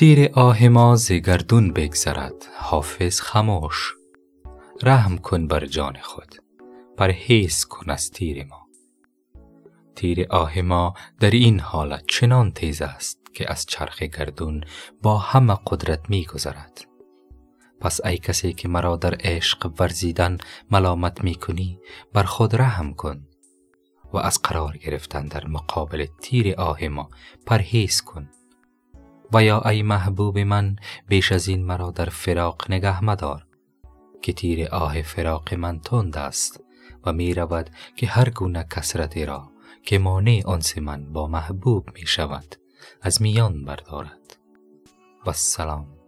تیر آه ما ز گردون بگذرد حافظ خموش. رحم کن بر جان خود پرهیز کن از تیر ما. تیر آه ما در این حالت چنان تیز است که از چرخ گردون با همه قدرت می گذرد. پس ای کسی که مرا در عشق ورزیدن ملامت می کنی بر خود رحم کن و از قرار گرفتن در مقابل تیر آه ما پرهیز کن. و یا ای محبوب من بیش از این مرا در فراق نگه مدار که تیر آه فراق من تند است و می رود که هر گونه کسرتی را که مانع انس من با محبوب می شود از میان بردارد. و السلام